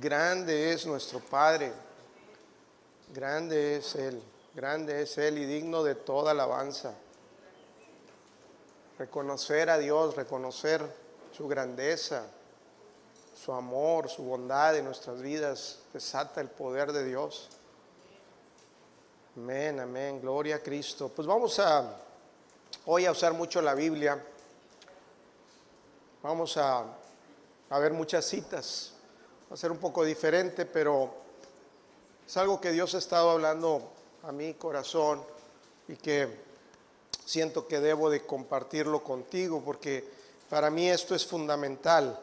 Grande es nuestro Padre, grande es Él, grande es Él y digno de toda alabanza. Reconocer a Dios, reconocer su grandeza, su amor, su bondad en nuestras vidas, desata el poder de Dios. Amén, amén, gloria a Cristo. Pues vamos a hoy a usar mucho la Biblia. Vamos a, a ver muchas citas. Va a ser un poco diferente, pero es algo que Dios ha estado hablando a mi corazón y que siento que debo de compartirlo contigo porque para mí esto es fundamental.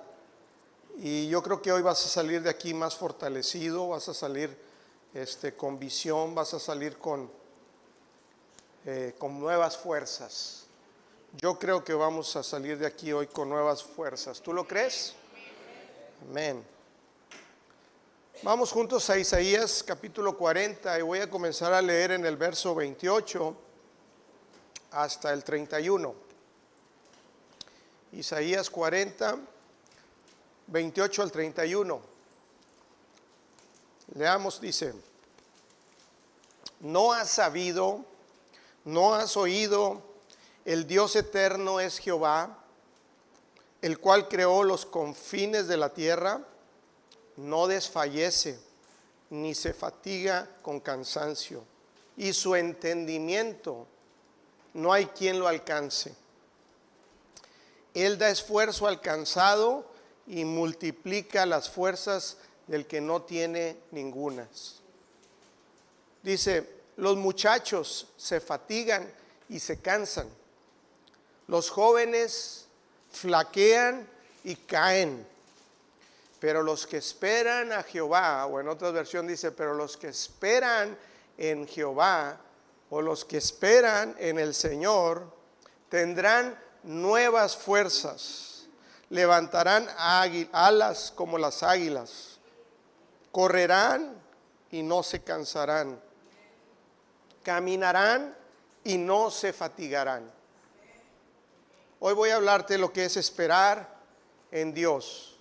Y yo creo que hoy vas a salir de aquí más fortalecido, vas a salir este, con visión, vas a salir con, eh, con nuevas fuerzas. Yo creo que vamos a salir de aquí hoy con nuevas fuerzas. ¿Tú lo crees? Amén. Vamos juntos a Isaías capítulo 40 y voy a comenzar a leer en el verso 28 hasta el 31. Isaías 40, 28 al 31. Leamos, dice, no has sabido, no has oído, el Dios eterno es Jehová, el cual creó los confines de la tierra no desfallece ni se fatiga con cansancio, y su entendimiento no hay quien lo alcance. Él da esfuerzo al cansado y multiplica las fuerzas del que no tiene ningunas. Dice, los muchachos se fatigan y se cansan. Los jóvenes flaquean y caen pero los que esperan a Jehová, o en otra versión dice, pero los que esperan en Jehová, o los que esperan en el Señor, tendrán nuevas fuerzas, levantarán alas como las águilas, correrán y no se cansarán, caminarán y no se fatigarán. Hoy voy a hablarte de lo que es esperar en Dios.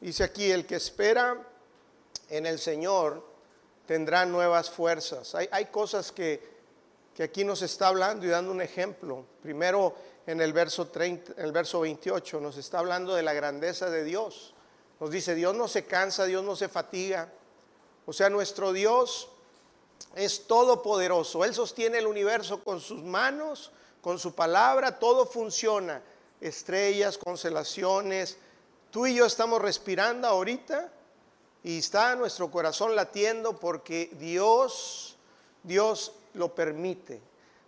Dice aquí, el que espera en el Señor tendrá nuevas fuerzas. Hay, cosas que, que, aquí nos está hablando y dando un ejemplo. Primero en el verso, 30, el verso 28 nos está hablando de la grandeza de Dios. Nos dice, Dios no se cansa, Dios no se fatiga. O sea, nuestro Dios es todopoderoso. Él sostiene el universo con sus manos, con su palabra, todo funciona. Estrellas, constelaciones, Tú y yo estamos respirando ahorita y está nuestro corazón latiendo porque Dios, Dios lo permite.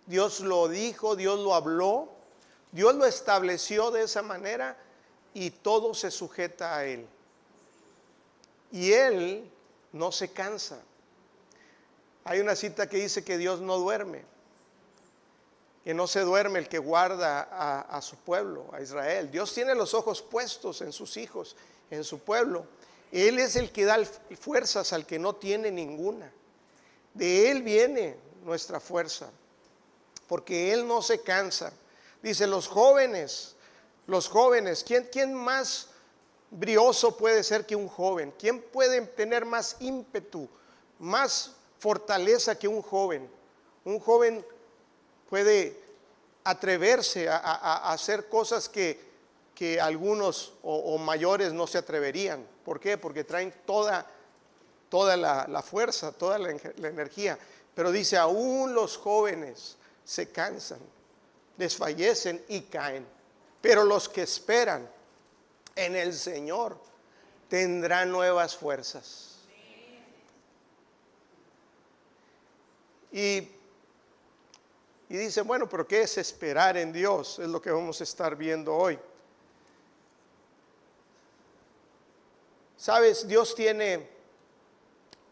Dios lo dijo, Dios lo habló, Dios lo estableció de esa manera y todo se sujeta a Él. Y Él no se cansa. Hay una cita que dice que Dios no duerme que no se duerme el que guarda a, su pueblo, a Israel. Dios tiene los ojos puestos en sus hijos, en su pueblo. Él es el que da fuerzas al que no tiene ninguna. De Él viene nuestra fuerza, porque Él no se cansa. Dice, los jóvenes, los jóvenes, ¿quién, quién más brioso puede ser que un joven? ¿Quién puede tener más ímpetu, más fortaleza que un joven? Un joven puede atreverse a, hacer cosas que, algunos o, mayores no se atreverían. ¿Por qué? Porque traen toda, toda la, fuerza, toda la, la energía. Pero dice, aún los jóvenes se cansan, desfallecen y caen. Pero los que esperan en el Señor tendrán nuevas fuerzas. Y y dicen, bueno, pero ¿qué es esperar en Dios? Es lo que vamos a estar viendo hoy. Sabes, Dios tiene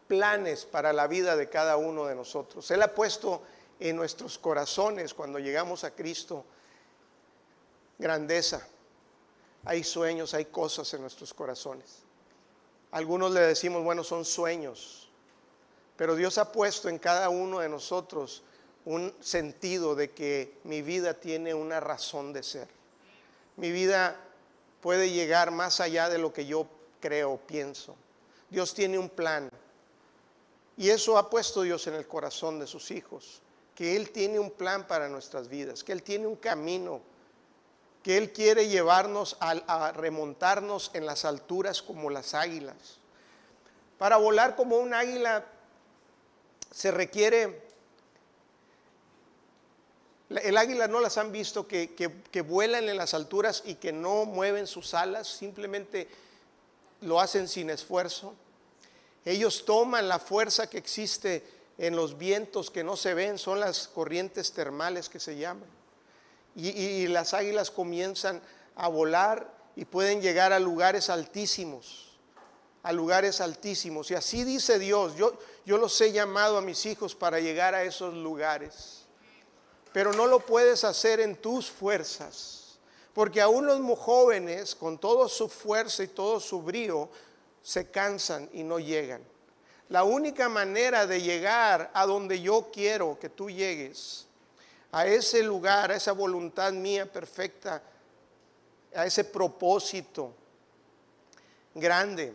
planes para la vida de cada uno de nosotros. Él ha puesto en nuestros corazones cuando llegamos a Cristo grandeza. Hay sueños, hay cosas en nuestros corazones. Algunos le decimos, bueno, son sueños. Pero Dios ha puesto en cada uno de nosotros un sentido de que mi vida tiene una razón de ser. Mi vida puede llegar más allá de lo que yo creo, pienso. Dios tiene un plan. Y eso ha puesto Dios en el corazón de sus hijos, que Él tiene un plan para nuestras vidas, que Él tiene un camino, que Él quiere llevarnos a, a remontarnos en las alturas como las águilas. Para volar como un águila se requiere el águila no las han visto que, que, vuelan en las alturas y que no mueven sus alas, simplemente lo hacen sin esfuerzo. Ellos toman la fuerza que existe en los vientos que no se ven, son las corrientes termales que se llaman. Y, y las águilas comienzan a volar y pueden llegar a lugares altísimos, a lugares altísimos. Y así dice Dios, yo, yo los he llamado a mis hijos para llegar a esos lugares pero no lo puedes hacer en tus fuerzas, porque aún los jóvenes, con toda su fuerza y todo su brío, se cansan y no llegan. La única manera de llegar a donde yo quiero que tú llegues, a ese lugar, a esa voluntad mía perfecta, a ese propósito grande.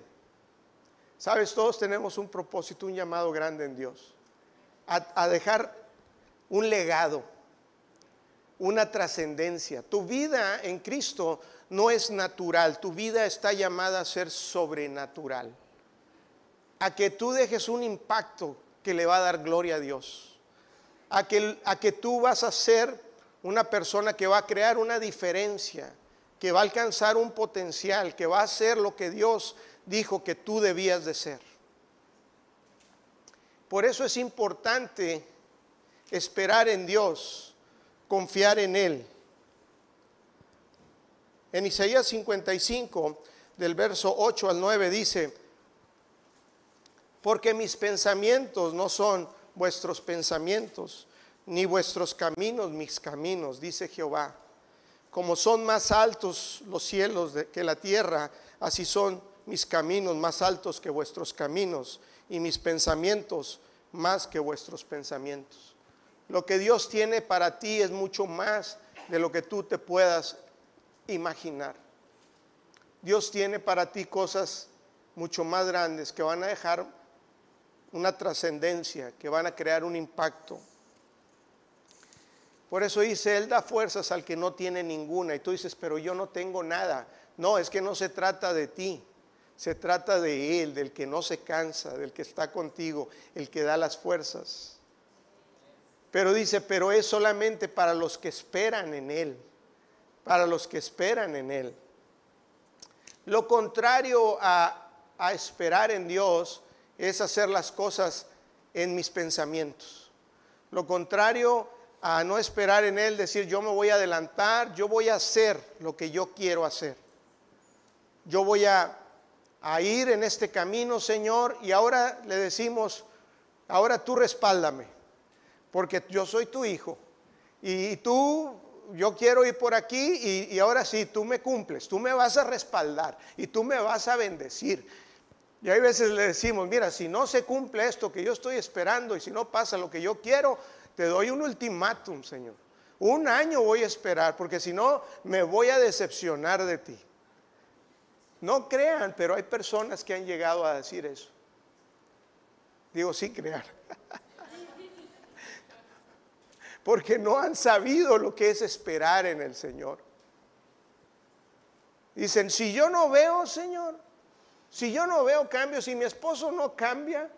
Sabes, todos tenemos un propósito, un llamado grande en Dios, a, a dejar un legado una trascendencia. Tu vida en Cristo no es natural, tu vida está llamada a ser sobrenatural. A que tú dejes un impacto que le va a dar gloria a Dios. A que, a que tú vas a ser una persona que va a crear una diferencia, que va a alcanzar un potencial, que va a ser lo que Dios dijo que tú debías de ser. Por eso es importante esperar en Dios confiar en Él. En Isaías 55, del verso 8 al 9, dice, porque mis pensamientos no son vuestros pensamientos, ni vuestros caminos mis caminos, dice Jehová. Como son más altos los cielos que la tierra, así son mis caminos más altos que vuestros caminos, y mis pensamientos más que vuestros pensamientos. Lo que Dios tiene para ti es mucho más de lo que tú te puedas imaginar. Dios tiene para ti cosas mucho más grandes que van a dejar una trascendencia, que van a crear un impacto. Por eso dice, Él da fuerzas al que no tiene ninguna. Y tú dices, pero yo no tengo nada. No, es que no se trata de ti. Se trata de Él, del que no se cansa, del que está contigo, el que da las fuerzas. Pero dice, pero es solamente para los que esperan en Él, para los que esperan en Él. Lo contrario a, esperar en Dios es hacer las cosas en mis pensamientos. Lo contrario a no esperar en Él, decir yo me voy a adelantar, yo voy a hacer lo que yo quiero hacer. Yo voy a, a ir en este camino, Señor, y ahora le decimos, ahora tú respáldame porque yo soy tu hijo. Y tú, yo quiero ir por aquí y, ahora sí, tú me cumples, tú me vas a respaldar y tú me vas a bendecir. Y hay veces le decimos, mira, si no se cumple esto que yo estoy esperando y si no pasa lo que yo quiero, te doy un ultimátum, Señor. Un año voy a esperar, porque si no, me voy a decepcionar de ti. No crean, pero hay personas que han llegado a decir eso. Digo, sí crean. porque no han sabido lo que es esperar en el Señor. Dicen, si yo no veo, Señor, si yo no veo cambios, si mi esposo no cambia,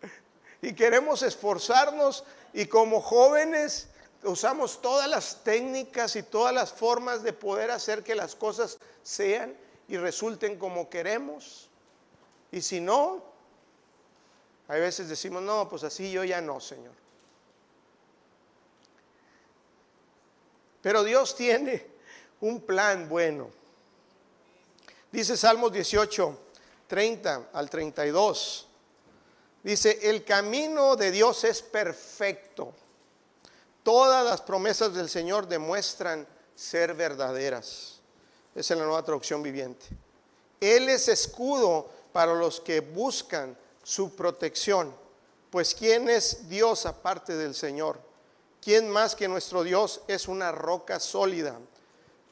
y queremos esforzarnos y como jóvenes usamos todas las técnicas y todas las formas de poder hacer que las cosas sean y resulten como queremos. Y si no, hay veces decimos, no, pues así yo ya no, Señor. Pero Dios tiene un plan bueno. Dice Salmos 18, 30 al 32. Dice, el camino de Dios es perfecto. Todas las promesas del Señor demuestran ser verdaderas. Es la nueva traducción viviente. Él es escudo para los que buscan su protección. Pues ¿quién es Dios aparte del Señor? ¿Quién más que nuestro Dios es una roca sólida?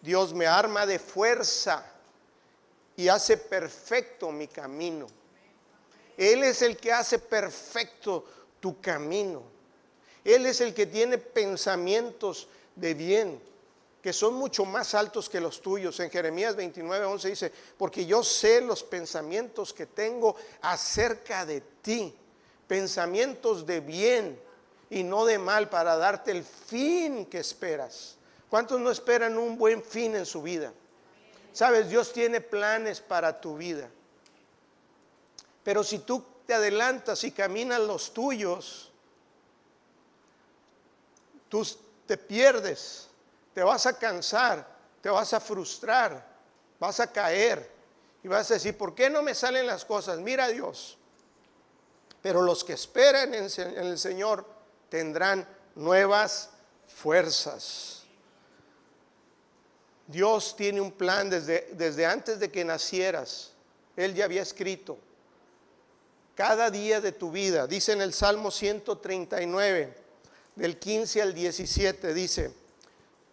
Dios me arma de fuerza y hace perfecto mi camino. Él es el que hace perfecto tu camino. Él es el que tiene pensamientos de bien, que son mucho más altos que los tuyos. En Jeremías 29, 11 dice, porque yo sé los pensamientos que tengo acerca de ti, pensamientos de bien y no de mal para darte el fin que esperas. ¿Cuántos no esperan un buen fin en su vida? Sabes, Dios tiene planes para tu vida. Pero si tú te adelantas y caminas los tuyos, tú te pierdes, te vas a cansar, te vas a frustrar, vas a caer y vas a decir, ¿por qué no me salen las cosas? Mira Dios. Pero los que esperan en el Señor tendrán nuevas fuerzas. Dios tiene un plan desde, desde antes de que nacieras. Él ya había escrito. Cada día de tu vida, dice en el Salmo 139, del 15 al 17, dice,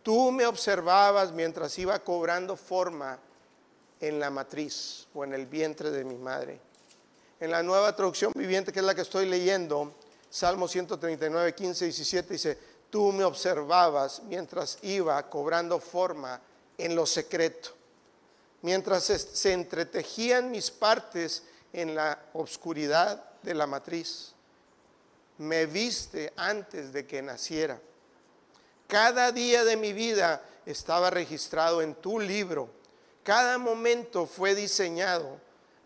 tú me observabas mientras iba cobrando forma en la matriz o en el vientre de mi madre. En la nueva traducción viviente, que es la que estoy leyendo, Salmo 139, 15, 17, dice, tú me observabas mientras iba cobrando forma en lo secreto, mientras se entretejían mis partes en la oscuridad de la matriz. Me viste antes de que naciera. Cada día de mi vida estaba registrado en tu libro. Cada momento fue diseñado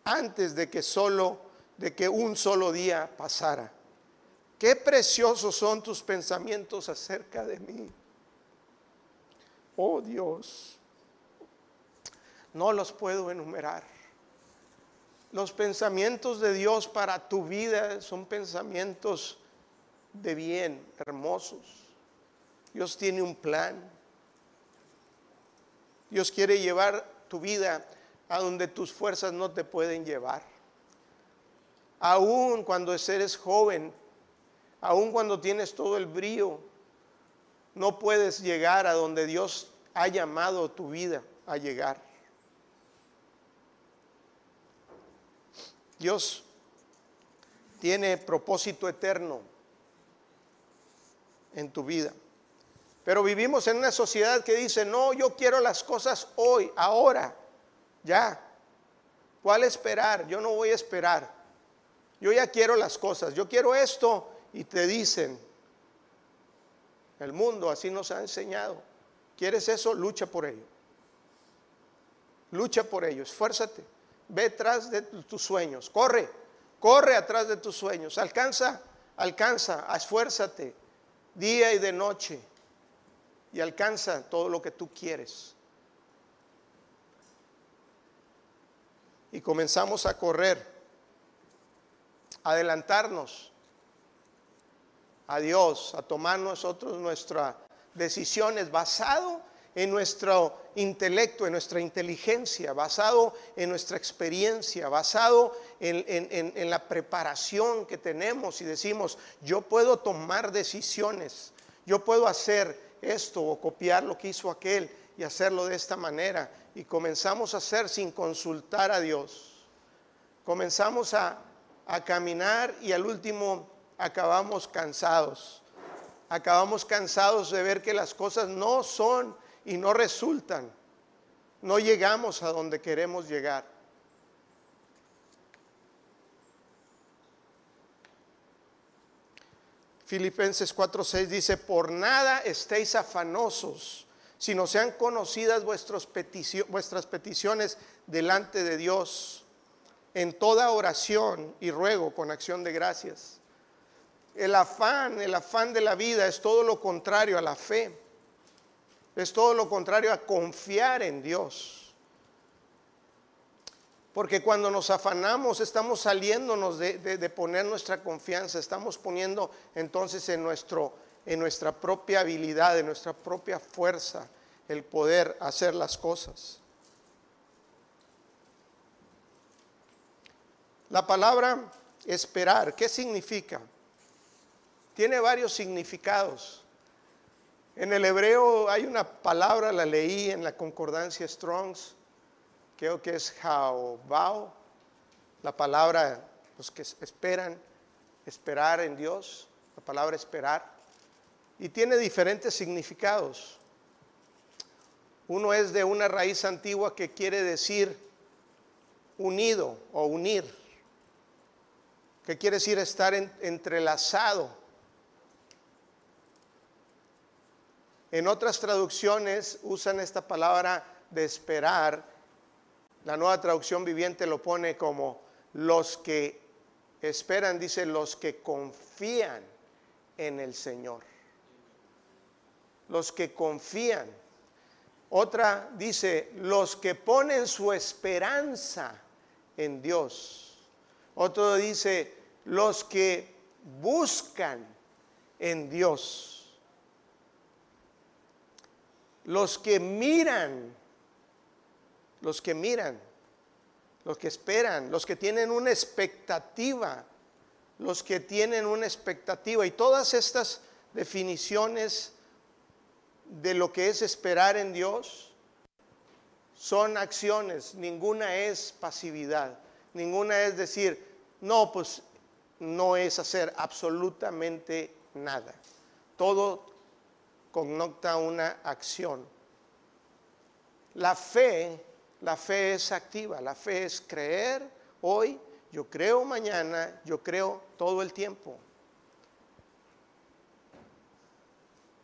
antes de que solo de que un solo día pasara. Qué preciosos son tus pensamientos acerca de mí. Oh Dios, no los puedo enumerar. Los pensamientos de Dios para tu vida son pensamientos de bien, hermosos. Dios tiene un plan. Dios quiere llevar tu vida a donde tus fuerzas no te pueden llevar. Aún cuando eres joven, aun cuando tienes todo el brío, no puedes llegar a donde Dios ha llamado tu vida a llegar. Dios tiene propósito eterno en tu vida. Pero vivimos en una sociedad que dice, no, yo quiero las cosas hoy, ahora, ya. ¿Cuál esperar? Yo no voy a esperar. Yo ya quiero las cosas. Yo quiero esto y te dicen, el mundo así nos ha enseñado, ¿quieres eso? Lucha por ello. Lucha por ello, esfuérzate, ve tras de tus sueños, corre, corre atrás de tus sueños, alcanza, alcanza, esfuérzate día y de noche y alcanza todo lo que tú quieres. Y comenzamos a correr, adelantarnos a Dios, a tomar nosotros nuestras decisiones basado en nuestro intelecto, en nuestra inteligencia, basado en nuestra experiencia, basado en, la preparación que tenemos y decimos, yo puedo tomar decisiones, yo puedo hacer esto o copiar lo que hizo aquel y hacerlo de esta manera. Y comenzamos a hacer sin consultar a Dios. Comenzamos a, a caminar y al último acabamos cansados. Acabamos cansados de ver que las cosas no son y no resultan. No llegamos a donde queremos llegar. Filipenses 4:6 dice, por nada estéis afanosos, sino sean conocidas vuestras peticiones delante de Dios en toda oración y ruego con acción de gracias el afán, el afán de la vida es todo lo contrario a la fe. Es todo lo contrario a confiar en Dios. Porque cuando nos afanamos estamos saliéndonos de, poner nuestra confianza, estamos poniendo entonces en, nuestro, en nuestra propia habilidad, en nuestra propia fuerza, el poder hacer las cosas. La palabra esperar, ¿qué significa? Tiene varios significados. En el hebreo hay una palabra, la leí en la concordancia Strongs, creo que es jaobao, la palabra, los que esperan, esperar en Dios, la palabra esperar, y tiene diferentes significados. Uno es de una raíz antigua que quiere decir unido o unir, que quiere decir estar entrelazado. En otras traducciones usan esta palabra de esperar. La nueva traducción viviente lo pone como los que esperan, dice los que confían en el Señor. Los que confían. Otra dice, los que ponen su esperanza en Dios. Otro dice, los que buscan en Dios. Los que miran, los que miran, los que esperan, los que tienen una expectativa, los que tienen una expectativa. Y todas estas definiciones de lo que es esperar en Dios son acciones, ninguna es pasividad, ninguna es decir, no, pues no es hacer absolutamente nada. Todo connota una acción. La fe, la fe es activa, la fe es creer hoy, yo creo mañana, yo creo todo el tiempo.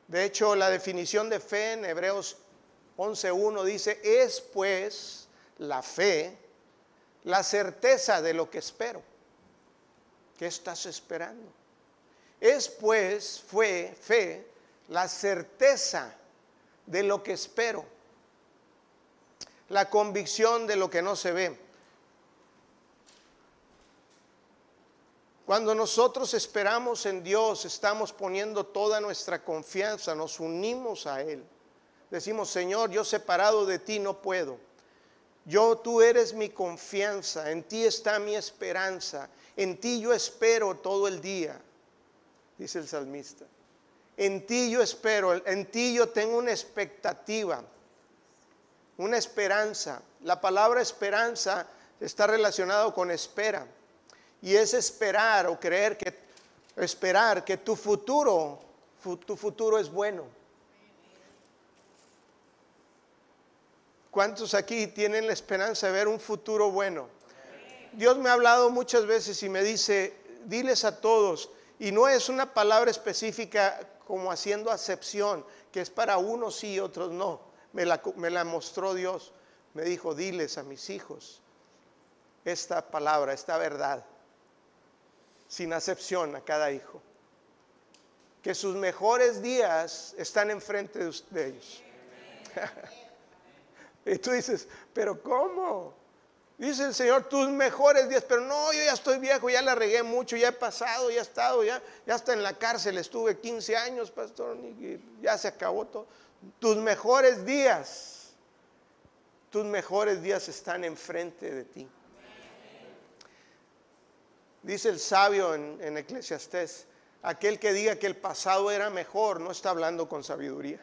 De hecho, la definición de fe en Hebreos 11.1 dice, es pues la fe, la certeza de lo que espero. ¿Qué estás esperando? Es pues, fue fe, la certeza de lo que espero, la convicción de lo que no se ve. Cuando nosotros esperamos en Dios, estamos poniendo toda nuestra confianza, nos unimos a Él. Decimos, Señor, yo separado de ti no puedo. Yo, tú eres mi confianza, en ti está mi esperanza, en ti yo espero todo el día, dice el salmista. En ti yo espero, en ti yo tengo una expectativa, una esperanza. La palabra esperanza está relacionado con espera. Y es esperar o creer que esperar que tu futuro, tu futuro es bueno. ¿Cuántos aquí tienen la esperanza de ver un futuro bueno? Dios me ha hablado muchas veces y me dice, diles a todos, y no es una palabra específica como haciendo acepción, que es para unos sí y otros no. Me la, me la mostró Dios. Me dijo, diles a mis hijos esta palabra, esta verdad sin acepción a cada hijo. Que sus mejores días están enfrente de, ellos. y tú dices, pero ¿cómo? Dice el Señor, tus mejores días, pero no, yo ya estoy viejo, ya la regué mucho, ya he pasado, ya he estado, ya, ya hasta en la cárcel estuve 15 años, pastor, y ya se acabó todo. Tus mejores días, tus mejores días están enfrente de ti. Dice el sabio en, en Eclesiastés, aquel que diga que el pasado era mejor no está hablando con sabiduría.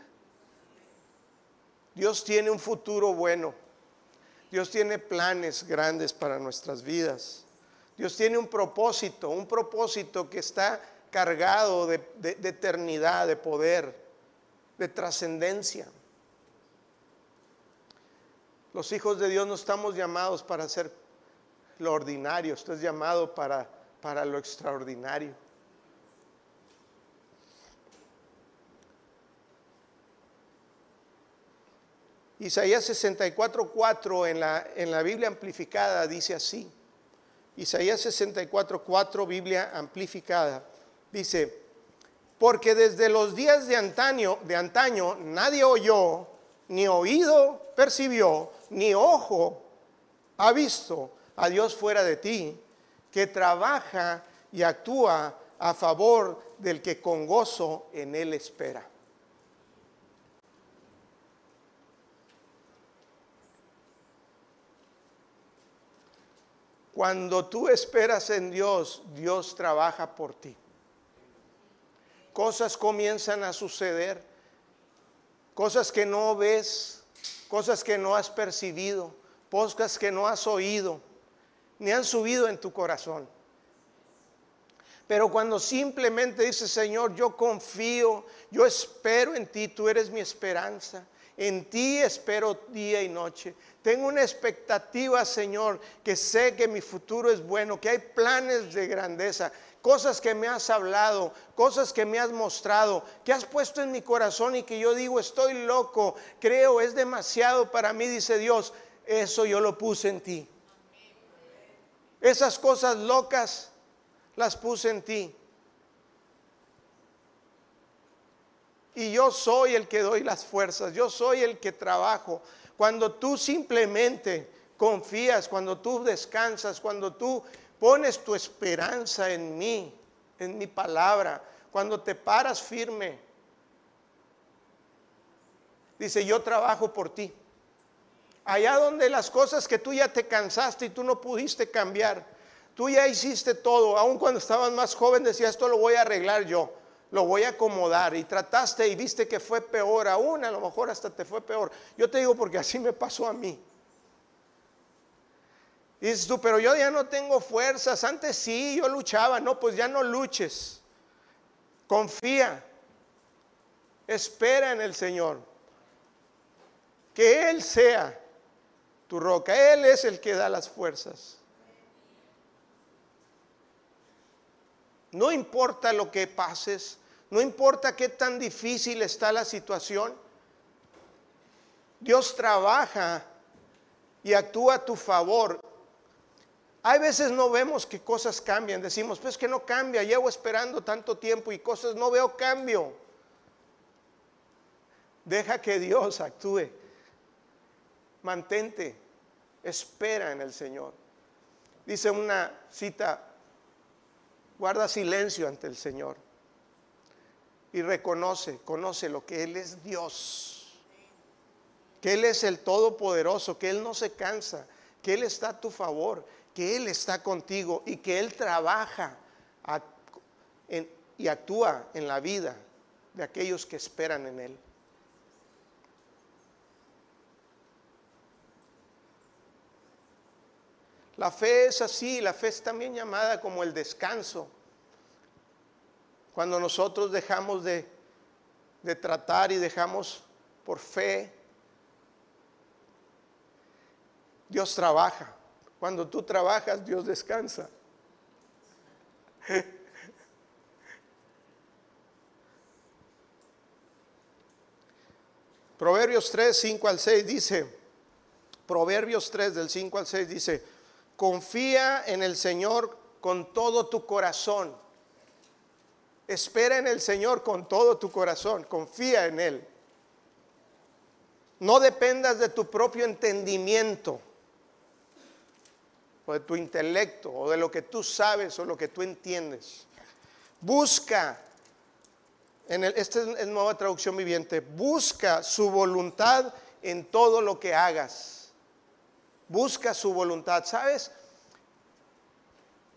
Dios tiene un futuro bueno. Dios tiene planes grandes para nuestras vidas. Dios tiene un propósito, un propósito que está cargado de, eternidad, de poder, de trascendencia. Los hijos de Dios no estamos llamados para ser lo ordinario, esto es llamado para, para lo extraordinario. Isaías 64.4 en la, en la Biblia amplificada dice así. Isaías 64.4, Biblia amplificada, dice, porque desde los días de antaño, de antaño nadie oyó, ni oído percibió, ni ojo ha visto a Dios fuera de ti, que trabaja y actúa a favor del que con gozo en Él espera. Cuando tú esperas en Dios, Dios trabaja por ti. Cosas comienzan a suceder, cosas que no ves, cosas que no has percibido, podcasts que no has oído, ni han subido en tu corazón. Pero cuando simplemente dices, Señor, yo confío, yo espero en ti, tú eres mi esperanza. En ti espero día y noche. Tengo una expectativa, Señor, que sé que mi futuro es bueno, que hay planes de grandeza, cosas que me has hablado, cosas que me has mostrado, que has puesto en mi corazón y que yo digo, estoy loco, creo, es demasiado para mí, dice Dios. Eso yo lo puse en ti. Esas cosas locas las puse en ti. Y yo soy el que doy las fuerzas, yo soy el que trabajo. Cuando tú simplemente confías, cuando tú descansas, cuando tú pones tu esperanza en mí, en mi palabra, cuando te paras firme, dice, yo trabajo por ti. Allá donde las cosas que tú ya te cansaste y tú no pudiste cambiar, Tú ya hiciste todo, aun cuando estabas más joven decías, esto lo voy a arreglar yo, lo voy a acomodar. Y trataste y viste que fue peor, aún a lo mejor hasta te fue peor. Yo te digo porque así me pasó a mí. dices tú, pero yo ya no tengo fuerzas, antes sí, yo luchaba, no, pues ya no luches, confía, espera en el Señor, que Él sea tu roca, Él es el que da las fuerzas. No importa lo que pases, no importa qué tan difícil está la situación, Dios trabaja y actúa a tu favor. Hay veces no vemos que cosas cambian, decimos, pues que no cambia, llevo esperando tanto tiempo y cosas no veo cambio. Deja que Dios actúe. Mantente, espera en el Señor. Dice una cita guarda silencio ante el Señor y reconoce, conoce lo que Él es Dios, que Él es el Todopoderoso, que Él no se cansa, que Él está a tu favor, que Él está contigo y que Él trabaja y actúa en la vida de aquellos que esperan en Él. La fe es así, la fe es también llamada como el descanso. Cuando nosotros dejamos de, de tratar y dejamos por fe, Dios trabaja. Cuando tú trabajas, Dios descansa. Proverbios 3, 5 al 6 dice, Proverbios 3 del 5 al 6 dice, Confía en el Señor con todo tu corazón. Espera en el Señor con todo tu corazón. Confía en Él. No dependas de tu propio entendimiento o de tu intelecto o de lo que tú sabes o lo que tú entiendes. Busca, en el, esta es nueva traducción viviente, busca su voluntad en todo lo que hagas busca su voluntad. ¿Sabes?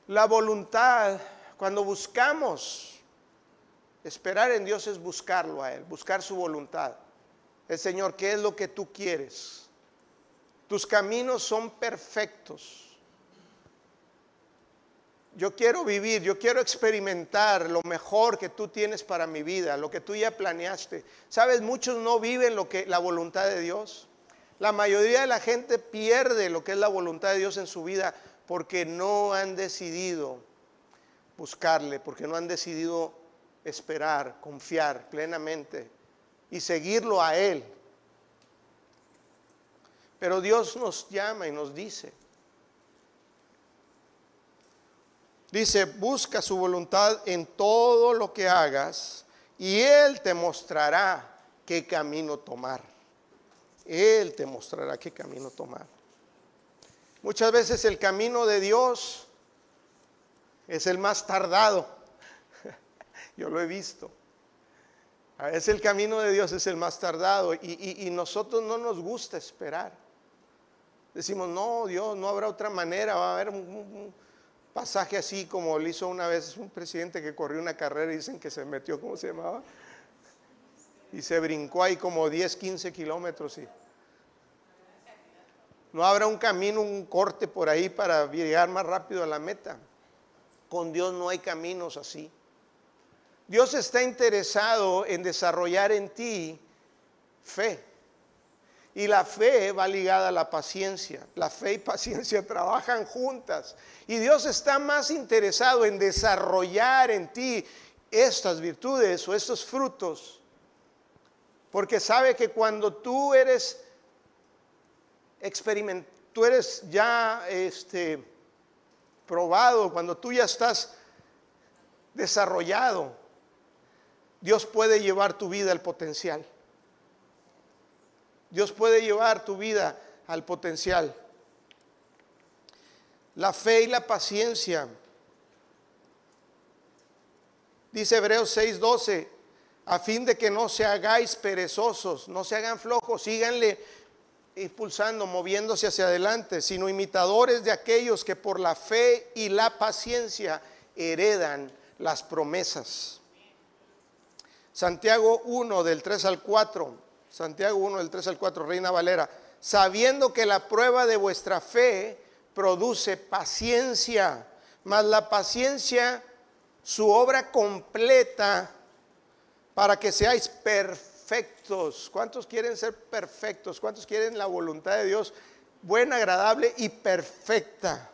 La voluntad, cuando buscamos esperar en Dios es buscarlo a Él, buscar su voluntad. El Señor, ¿qué es lo que tú quieres? Tus caminos son perfectos. Yo quiero vivir, yo quiero experimentar lo mejor que tú tienes para mi vida, lo que tú ya planeaste. Sabes, muchos no viven lo que la voluntad de Dios. La mayoría de la gente pierde lo que es la voluntad de Dios en su vida porque no han decidido buscarle, porque no han decidido esperar, confiar plenamente y seguirlo a Él. Pero Dios nos llama y nos dice, dice, busca su voluntad en todo lo que hagas y Él te mostrará qué camino tomar. Él te mostrará qué camino tomar. Muchas veces el camino de Dios es el más tardado. Yo lo he visto. A veces el camino de Dios es el más tardado y, nosotros no nos gusta esperar. Decimos, no, Dios, no habrá otra manera, va a haber un, pasaje así como lo hizo una vez un presidente que corrió una carrera y dicen que se metió, ¿cómo se llamaba? y se brincó ahí como 10, 15 kilómetros. Y... No habrá un camino, un corte por ahí para llegar más rápido a la meta. Con Dios no hay caminos así. Dios está interesado en desarrollar en ti fe. Y la fe va ligada a la paciencia. La fe y paciencia trabajan juntas. Y Dios está más interesado en desarrollar en ti estas virtudes o estos frutos. Porque sabe que cuando tú eres tú eres ya este, probado, cuando tú ya estás desarrollado, Dios puede llevar tu vida al potencial. Dios puede llevar tu vida al potencial. La fe y la paciencia. Dice Hebreos 6:12, a fin de que no se hagáis perezosos, no se hagan flojos, síganle impulsando, moviéndose hacia adelante, sino imitadores de aquellos que por la fe y la paciencia heredan las promesas. Santiago 1 del 3 al 4. Santiago 1 del 3 al 4, Reina Valera. Sabiendo que la prueba de vuestra fe produce paciencia, mas la paciencia su obra completa para que seáis perfectos. ¿Cuántos quieren ser perfectos? ¿Cuántos quieren la voluntad de Dios buena, agradable y perfecta?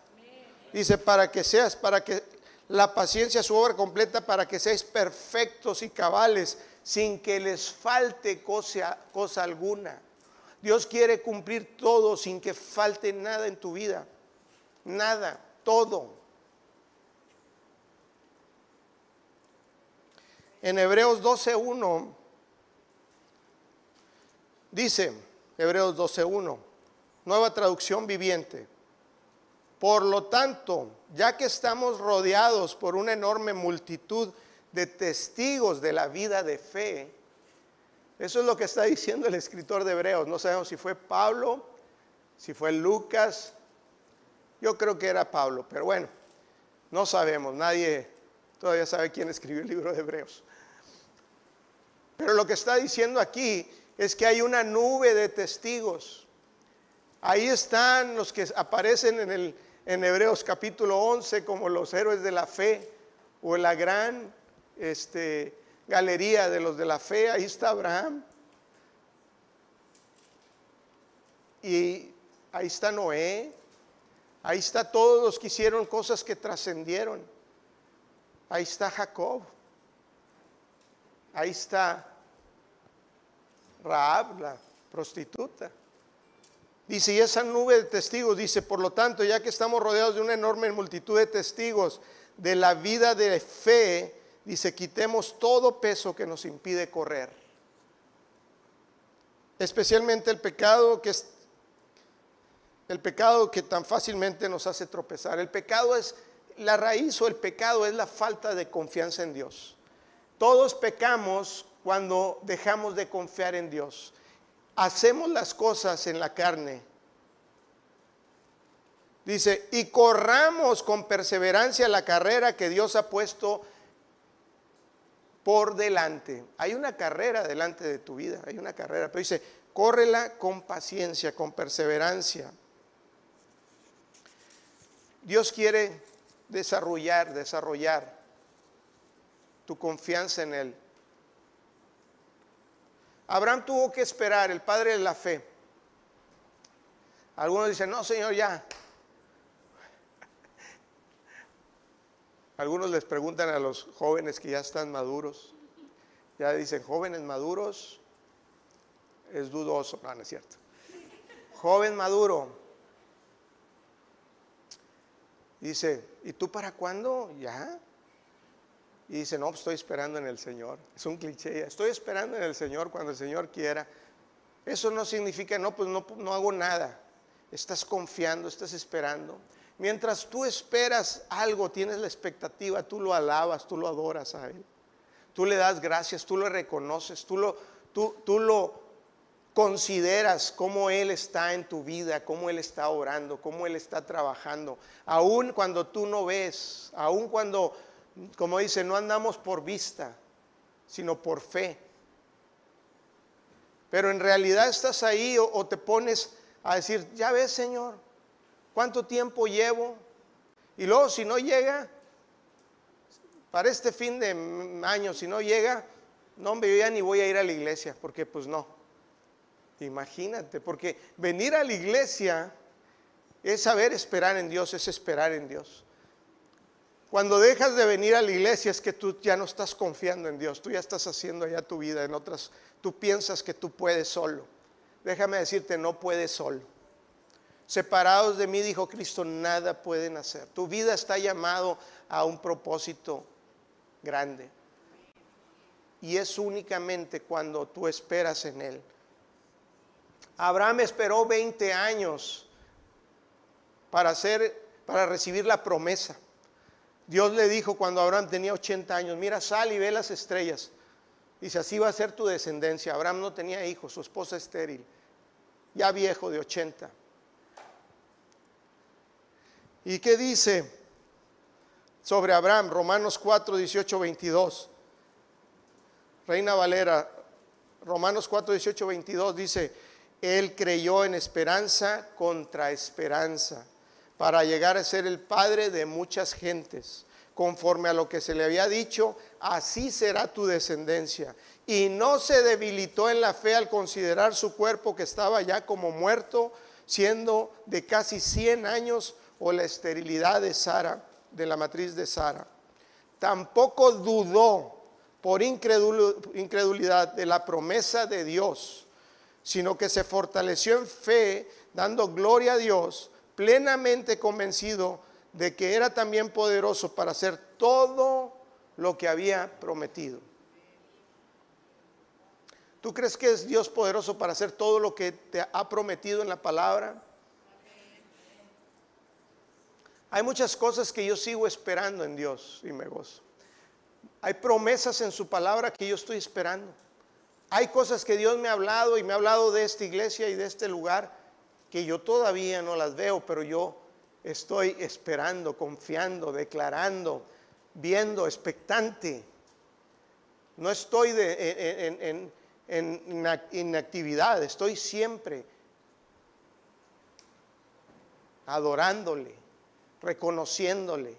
Dice, para que seas, para que la paciencia su obra completa para que seáis perfectos y cabales sin que les falte cosa, cosa alguna. Dios quiere cumplir todo sin que falte nada en tu vida. Nada, todo. En Hebreos 12.1 dice, Hebreos 12.1, nueva traducción viviente. Por lo tanto, ya que estamos rodeados por una enorme multitud de testigos de la vida de fe, eso es lo que está diciendo el escritor de Hebreos. No sabemos si fue Pablo, si fue Lucas, yo creo que era Pablo, pero bueno, no sabemos, nadie todavía sabe quién escribió el libro de Hebreos. Pero lo que está diciendo aquí es que hay una nube de testigos. Ahí están los que aparecen en el en Hebreos capítulo 11 como los héroes de la fe o la gran este, galería de los de la fe. Ahí está Abraham. Y ahí está Noé. Ahí está todos los que hicieron cosas que trascendieron. Ahí está Jacob. Ahí está Raab, la prostituta. Dice, y esa nube de testigos, dice, por lo tanto, ya que estamos rodeados de una enorme multitud de testigos de la vida de fe, dice, quitemos todo peso que nos impide correr. Especialmente el pecado que es el pecado que tan fácilmente nos hace tropezar. El pecado es la raíz o el pecado es la falta de confianza en Dios. Todos pecamos cuando dejamos de confiar en Dios hacemos las cosas en la carne. Dice, y corramos con perseverancia la carrera que Dios ha puesto por delante. Hay una carrera delante de tu vida, hay una carrera, pero dice, córrela con paciencia, con perseverancia. Dios quiere desarrollar, desarrollar tu confianza en Él. Abraham tuvo que esperar, el padre de la fe. Algunos dicen, no, Señor, ya. Algunos les preguntan a los jóvenes que ya están maduros. Ya dicen, jóvenes maduros, es dudoso. No, no es cierto. Joven maduro. Dice, ¿y tú para cuándo? ¿Ya? Y dice, no, pues estoy esperando en el Señor. Es un cliché, estoy esperando en el Señor cuando el Señor quiera. Eso no significa, no, pues no, no hago nada. Estás confiando, estás esperando. Mientras tú esperas algo, tienes la expectativa, tú lo alabas, tú lo adoras a Él. Tú le das gracias, tú lo reconoces, tú lo, tú, tú lo consideras cómo Él está en tu vida, cómo Él está orando, cómo Él está trabajando. Aún cuando tú no ves, aún cuando como dice, no andamos por vista, sino por fe. Pero en realidad estás ahí o, te pones a decir, ya ves Señor, cuánto tiempo llevo. Y luego si no llega, para este fin de año, si no llega, no, hombre, yo ya ni voy a ir a la iglesia, porque pues no. Imagínate, porque venir a la iglesia es saber esperar en Dios, es esperar en Dios. Cuando dejas de venir a la iglesia es que tú ya no estás confiando en Dios, tú ya estás haciendo allá tu vida en otras, tú piensas que tú puedes solo. Déjame decirte, no puedes solo. Separados de mí, dijo Cristo, nada pueden hacer. Tu vida está llamado a un propósito grande. Y es únicamente cuando tú esperas en Él. Abraham esperó 20 años para, hacer, para recibir la promesa. Dios le dijo cuando Abraham tenía 80 años, mira, sal y ve las estrellas. Dice, así va a ser tu descendencia. Abraham no tenía hijos, su esposa estéril, ya viejo de 80. ¿Y qué dice sobre Abraham? Romanos 4, 18, 22. Reina Valera, Romanos 4, 18, 22 dice, él creyó en esperanza contra esperanza para llegar a ser el padre de muchas gentes. Conforme a lo que se le había dicho, así será tu descendencia. Y no se debilitó en la fe al considerar su cuerpo que estaba ya como muerto, siendo de casi 100 años o la esterilidad de Sara, de la matriz de Sara. Tampoco dudó por incredulidad de la promesa de Dios, sino que se fortaleció en fe, dando gloria a Dios plenamente convencido de que era también poderoso para hacer todo lo que había prometido. ¿Tú crees que es Dios poderoso para hacer todo lo que te ha prometido en la palabra? Hay muchas cosas que yo sigo esperando en Dios y me gozo. Hay promesas en su palabra que yo estoy esperando. Hay cosas que Dios me ha hablado y me ha hablado de esta iglesia y de este lugar que yo todavía no las veo, pero yo estoy esperando, confiando, declarando, viendo, expectante. No estoy en, en inactividad, estoy siempre adorándole, reconociéndole,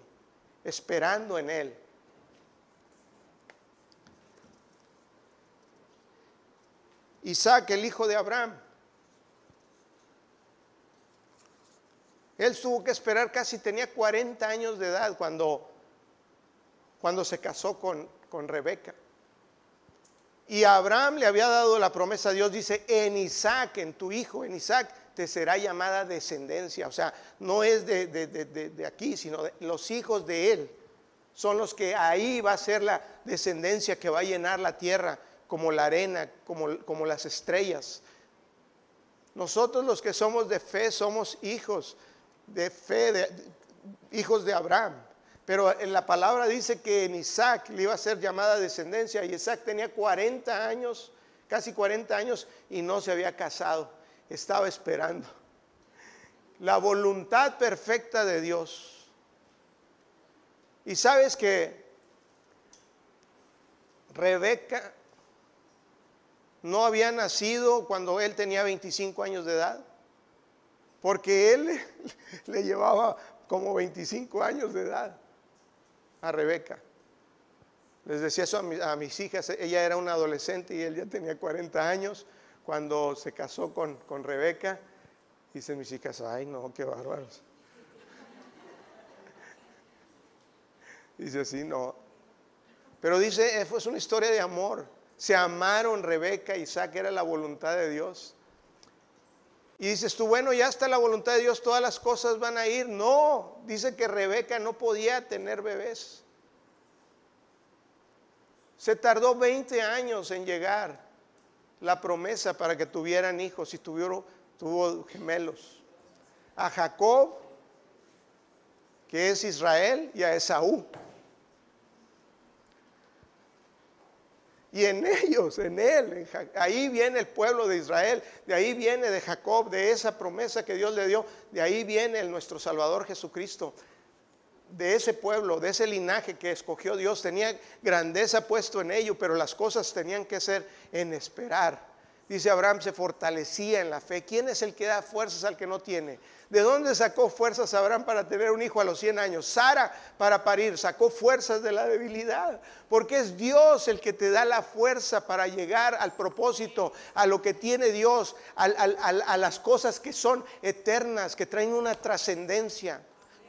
esperando en Él. Isaac, el hijo de Abraham, Él tuvo que esperar casi, tenía 40 años de edad cuando, cuando se casó con, con Rebeca. Y Abraham le había dado la promesa a Dios, dice, en Isaac, en tu hijo, en Isaac, te será llamada descendencia. O sea, no es de, de, aquí, sino de los hijos de él. Son los que ahí va a ser la descendencia que va a llenar la tierra como la arena, como, como las estrellas. Nosotros los que somos de fe somos hijos de fe, de, hijos de Abraham. Pero en la palabra dice que en Isaac le iba a ser llamada descendencia y Isaac tenía 40 años, casi 40 años y no se había casado. Estaba esperando. La voluntad perfecta de Dios. Y sabes que Rebeca no había nacido cuando él tenía 25 años de edad porque él le llevaba como 25 años de edad a Rebeca. Les decía eso a, mis hijas, ella era una adolescente y él ya tenía 40 años cuando se casó con, con Rebeca. Dicen mis hijas, ay no, qué bárbaros. Dice así, no. Pero dice, fue una historia de amor. Se amaron Rebeca y Isaac, era la voluntad de Dios. Y dices tú, bueno, ya está la voluntad de Dios, todas las cosas van a ir. No, dice que Rebeca no podía tener bebés. Se tardó 20 años en llegar la promesa para que tuvieran hijos y tuvieron, tuvo gemelos. A Jacob, que es Israel, y a Esaú. Y en ellos, en él, ahí viene el pueblo de Israel, de ahí viene de Jacob, de esa promesa que Dios le dio, de ahí viene el nuestro Salvador Jesucristo. De ese pueblo, de ese linaje que escogió Dios, tenía grandeza puesto en ello, pero las cosas tenían que ser en esperar. Dice Abraham se fortalecía en la fe. ¿Quién es el que da fuerzas al que no tiene? ¿De dónde sacó fuerzas Abraham para tener un hijo a los 100 años? Sara para parir, sacó fuerzas de la debilidad. Porque es Dios el que te da la fuerza para llegar al propósito, a lo que tiene Dios, a, las cosas que son eternas, que traen una trascendencia.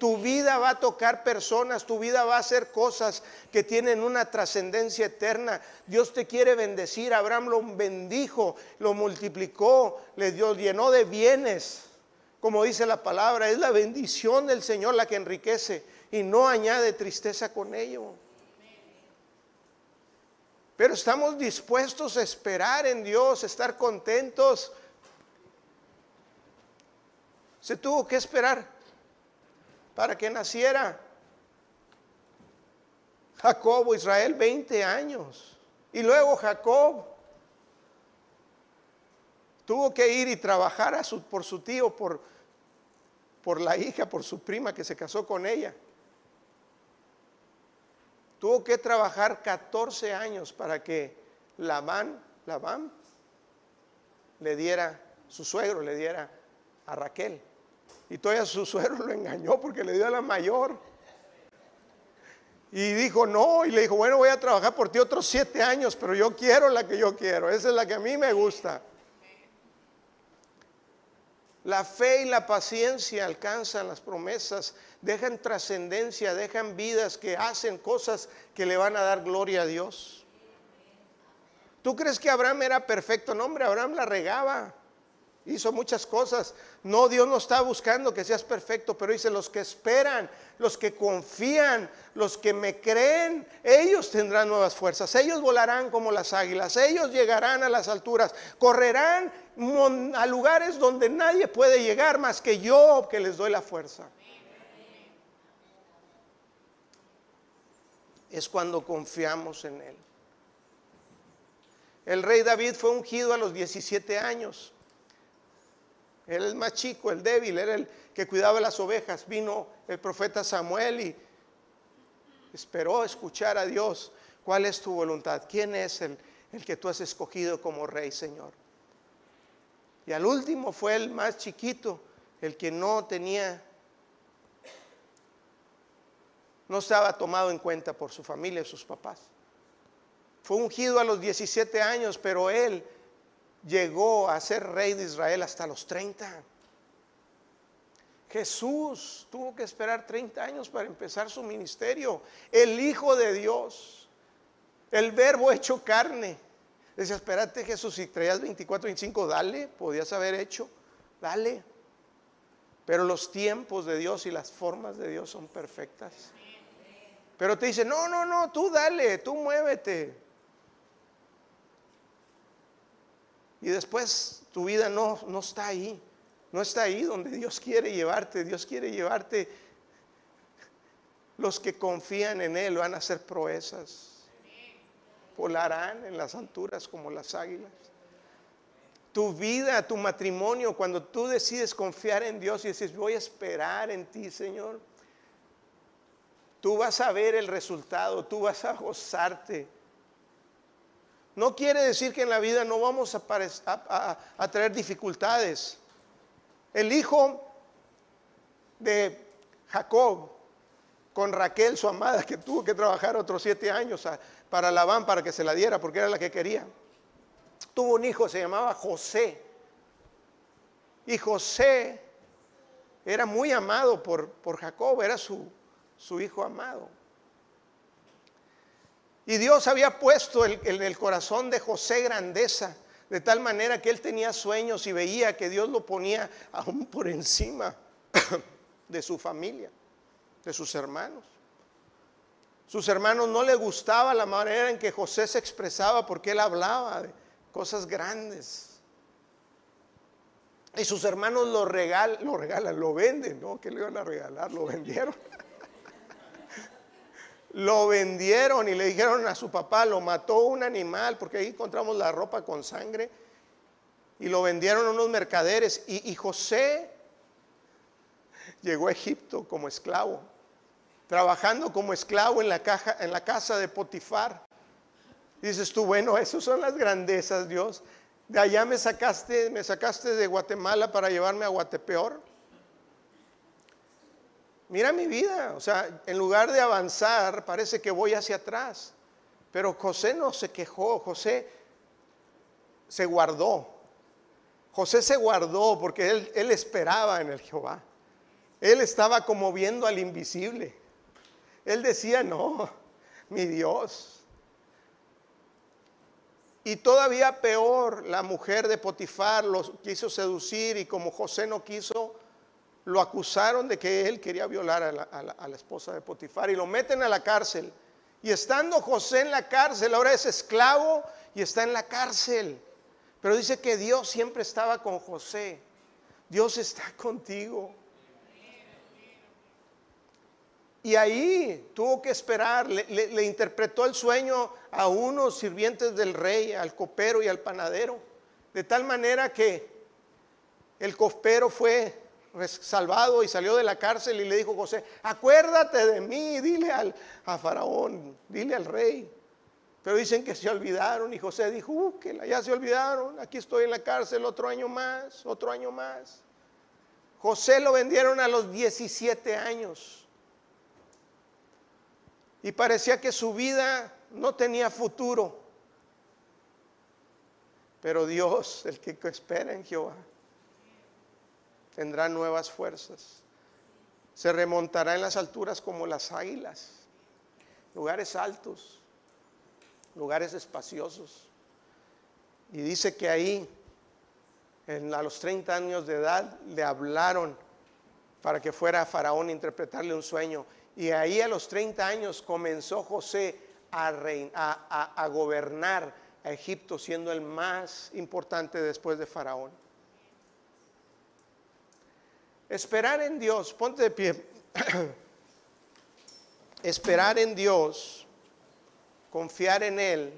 Tu vida va a tocar personas, tu vida va a hacer cosas que tienen una trascendencia eterna. Dios te quiere bendecir. Abraham lo bendijo, lo multiplicó, le dio, llenó de bienes. Como dice la palabra, es la bendición del Señor la que enriquece y no añade tristeza con ello. Pero estamos dispuestos a esperar en Dios, estar contentos. Se tuvo que esperar para que naciera Jacob Israel 20 años. Y luego Jacob tuvo que ir y trabajar por su tío, por, por la hija, por su prima que se casó con ella. Tuvo que trabajar 14 años para que Labán, Labán le diera, su suegro le diera a Raquel. Y todavía su suegro lo engañó porque le dio a la mayor. Y dijo, no, y le dijo, bueno, voy a trabajar por ti otros siete años, pero yo quiero la que yo quiero, esa es la que a mí me gusta. La fe y la paciencia alcanzan las promesas, dejan trascendencia, dejan vidas que hacen cosas que le van a dar gloria a Dios. ¿Tú crees que Abraham era perfecto? No, hombre, Abraham la regaba hizo muchas cosas. No, Dios no está buscando que seas perfecto, pero dice, los que esperan, los que confían, los que me creen, ellos tendrán nuevas fuerzas, ellos volarán como las águilas, ellos llegarán a las alturas, correrán a lugares donde nadie puede llegar más que yo que les doy la fuerza. Es cuando confiamos en Él. El rey David fue ungido a los 17 años. Era el más chico, el débil, era el que cuidaba las ovejas. Vino el profeta Samuel y esperó escuchar a Dios. ¿Cuál es tu voluntad? ¿Quién es el, el que tú has escogido como rey, Señor? Y al último fue el más chiquito, el que no tenía, no estaba tomado en cuenta por su familia y sus papás. Fue ungido a los 17 años, pero él llegó a ser rey de Israel hasta los 30. Jesús tuvo que esperar 30 años para empezar su ministerio. El Hijo de Dios, el verbo hecho carne. Decía, espérate Jesús, si traías 24, 25, dale, podías haber hecho, dale. Pero los tiempos de Dios y las formas de Dios son perfectas. Pero te dice, no, no, no, tú dale, tú muévete. Y después tu vida no, no está ahí. No está ahí donde Dios quiere llevarte. Dios quiere llevarte. Los que confían en Él van a hacer proezas. Volarán en las alturas como las águilas. Tu vida, tu matrimonio, cuando tú decides confiar en Dios y dices, voy a esperar en ti, Señor, tú vas a ver el resultado, tú vas a gozarte no quiere decir que en la vida no vamos a, a, traer dificultades. El hijo de Jacob con Raquel, su amada, que tuvo que trabajar otros siete años para Labán para que se la diera, porque era la que quería. Tuvo un hijo, se llamaba José. Y José era muy amado por, por Jacob, era su, su hijo amado. Y Dios había puesto en el corazón de José grandeza, de tal manera que él tenía sueños y veía que Dios lo ponía aún por encima de su familia, de sus hermanos. Sus hermanos no le gustaba la manera en que José se expresaba porque él hablaba de cosas grandes. Y sus hermanos lo, regal, lo regalan, lo venden, ¿no? ¿Qué le iban a regalar? Lo vendieron lo vendieron y le dijeron a su papá, lo mató un animal, porque ahí encontramos la ropa con sangre, y lo vendieron a unos mercaderes. Y, José llegó a Egipto como esclavo, trabajando como esclavo en la, casa de Potifar. dices tú, bueno, esas son las grandezas, Dios. De allá me sacaste, me sacaste de Guatemala para llevarme a Guatepeor. Mira mi vida, o sea, en lugar de avanzar, parece que voy hacia atrás. Pero José no se quejó, José se guardó. José se guardó porque él, esperaba en el Jehová. Él estaba como viendo al invisible. Él decía, no, mi Dios, y todavía peor, la mujer de Potifar lo quiso seducir y como José no quiso, lo acusaron de que él quería violar a la, esposa de Potifar y lo meten a la cárcel. Y estando José en la cárcel, ahora es esclavo y está en la cárcel. Pero dice que Dios siempre estaba con José. Dios está contigo. Y ahí tuvo que esperar, le, interpretó el sueño a unos sirvientes del rey, al copero y al panadero, de tal manera que el copero fue salvado y salió de la cárcel y le dijo José, acuérdate de mí, dile al, a Faraón, dile al rey. Pero dicen que se olvidaron y José dijo, uh, que ya se olvidaron, aquí estoy en la cárcel otro año más, otro año más. José lo vendieron a los 17 años y parecía que su vida no tenía futuro. Pero Dios, el que espera en Jehová, tendrá nuevas fuerzas. Se remontará en las alturas como las águilas, lugares altos, lugares espaciosos. Y dice que ahí, a los 30 años de edad, le hablaron para que fuera a Faraón a interpretarle un sueño. Y ahí a los 30 años comenzó José a, a, gobernar a Egipto, siendo el más importante después de Faraón. Esperar en Dios, ponte de pie. Esperar en Dios, confiar en Él,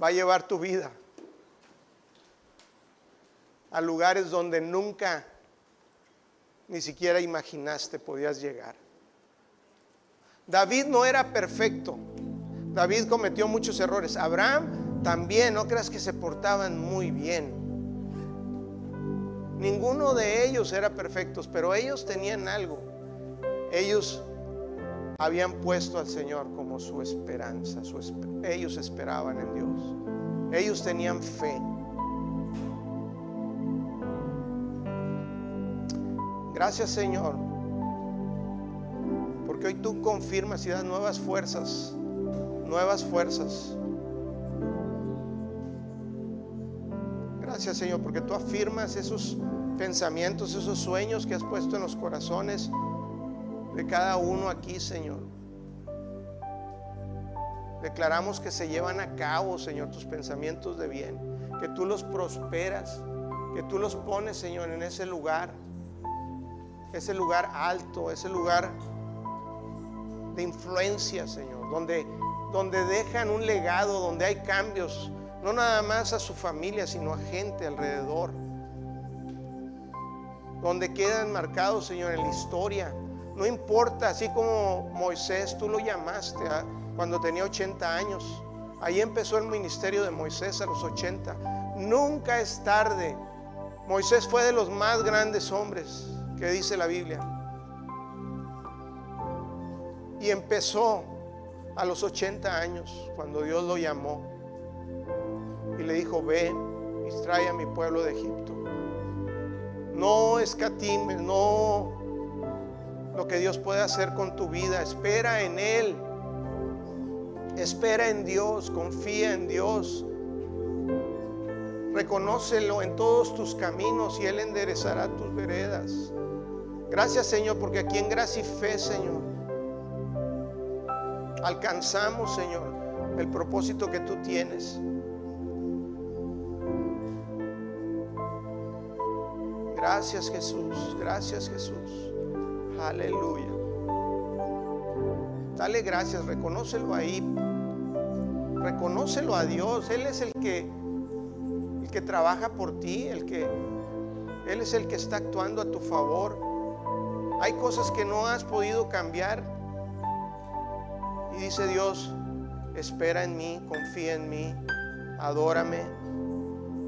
va a llevar tu vida a lugares donde nunca ni siquiera imaginaste podías llegar. David no era perfecto. David cometió muchos errores. Abraham también, no creas que se portaban muy bien. Ninguno de ellos era perfectos, pero ellos tenían algo. Ellos habían puesto al Señor como su esperanza. ellos esperaban en Dios. Ellos tenían fe. Gracias Señor, porque hoy tú confirmas y das nuevas fuerzas, nuevas fuerzas. Señor, porque tú afirmas esos pensamientos, esos sueños que has puesto en los corazones de cada uno aquí, Señor. Declaramos que se llevan a cabo, Señor, tus pensamientos de bien, que tú los prosperas, que tú los pones, Señor, en ese lugar ese lugar alto, ese lugar de influencia, Señor, donde, donde dejan un legado, donde hay cambios, no nada más a su familia, sino a gente alrededor, donde quedan marcados, Señor, en la historia. No importa, así como Moisés, tú lo llamaste cuando tenía 80 años. Ahí empezó el ministerio de Moisés a los 80. Nunca es tarde. Moisés fue de los más grandes hombres que dice la Biblia. Y empezó a los 80 años, cuando Dios lo llamó y le dijo, ve y trae a mi pueblo de Egipto. No escatimes, no lo que Dios puede hacer con tu vida. Espera en Él. Espera en Dios, confía en Dios. Reconócelo en todos tus caminos y Él enderezará tus veredas. Gracias Señor, porque aquí en gracia y fe, Señor, alcanzamos, Señor, el propósito que tú tienes. Gracias Jesús, gracias Jesús. Aleluya. Dale gracias, reconócelo ahí. Reconócelo a Dios. Él es el que el que trabaja por ti, el que él es el que está actuando a tu favor. Hay cosas que no has podido cambiar. Y dice Dios, espera en mí, confía en mí, adórame,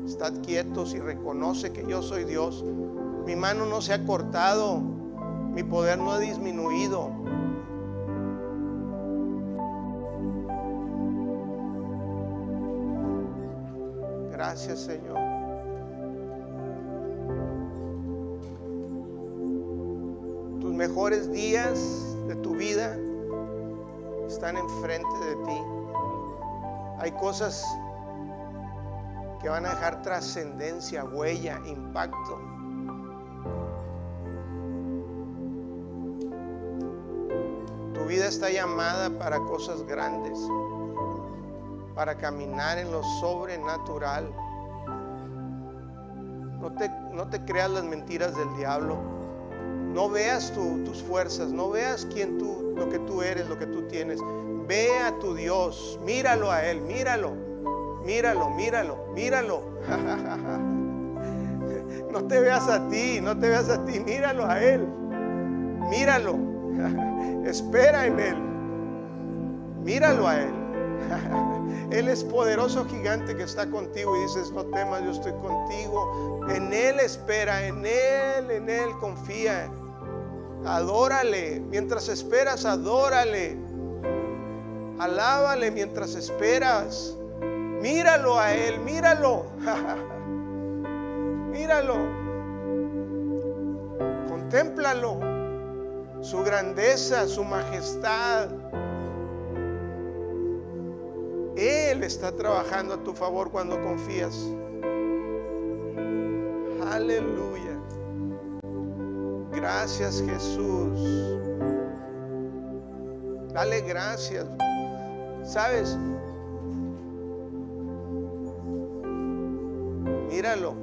Estad quietos y reconoce que yo soy Dios. Mi mano no se ha cortado, mi poder no ha disminuido. Gracias Señor. Tus mejores días de tu vida están enfrente de ti. Hay cosas que van a dejar trascendencia, huella, impacto. Tu vida está llamada para cosas grandes, para caminar en lo sobrenatural. No te, no te creas las mentiras del diablo. No veas tus fuerzas, no veas quién tú, lo que tú eres, lo que tú tienes. Ve a tu Dios, míralo a Él, míralo, míralo, míralo, míralo. No te veas a ti, no te veas a ti, míralo a Él, míralo. Espera en Él, míralo a Él. Él es poderoso gigante que está contigo y dices, no temas, yo estoy contigo. En Él espera, en Él, en Él confía. Adórale, mientras esperas, adórale. Alábale mientras esperas. Míralo a Él, míralo. míralo. Contémplalo. Su grandeza, su majestad. Él está trabajando a tu favor cuando confías. Aleluya. Gracias Jesús. Dale gracias. ¿Sabes? Míralo.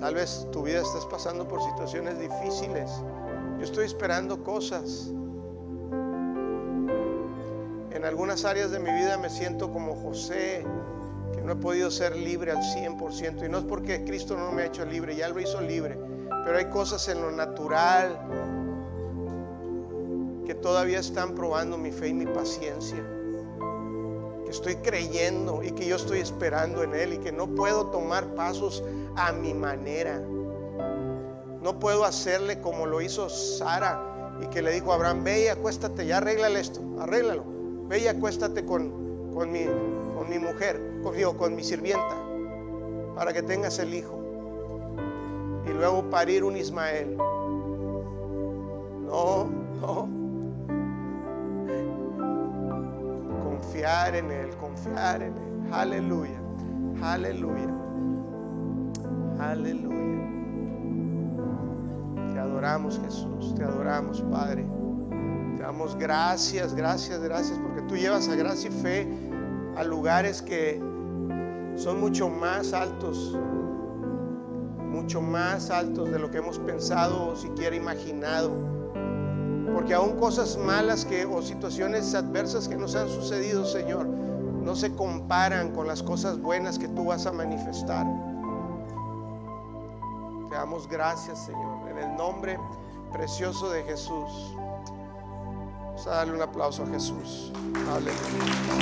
Tal vez tu vida estás pasando por situaciones difíciles. Yo estoy esperando cosas. En algunas áreas de mi vida me siento como José, que no he podido ser libre al 100%. Y no es porque Cristo no me ha hecho libre, ya lo hizo libre. Pero hay cosas en lo natural que todavía están probando mi fe y mi paciencia. Que estoy creyendo y que yo estoy esperando en Él y que no puedo tomar pasos a mi manera. No puedo hacerle como lo hizo Sara y que le dijo a Abraham, ve y acuéstate, ya arréglale esto, arréglalo. Ve y acuéstate con, con, mi, con mi mujer, con, con mi sirvienta, para que tengas el hijo. Y luego parir un Ismael. No, no. Confiar en Él, confiar en Él. Aleluya, aleluya, aleluya. Te adoramos Jesús, te adoramos Padre. Te damos gracias, gracias, gracias, porque tú llevas a gracia y fe a lugares que son mucho más altos, mucho más altos de lo que hemos pensado o siquiera imaginado. Porque aún cosas malas que o situaciones adversas que nos han sucedido, Señor, no se comparan con las cosas buenas que tú vas a manifestar. Te damos gracias, Señor, en el nombre precioso de Jesús. Vamos a darle un aplauso a Jesús. Aleluya.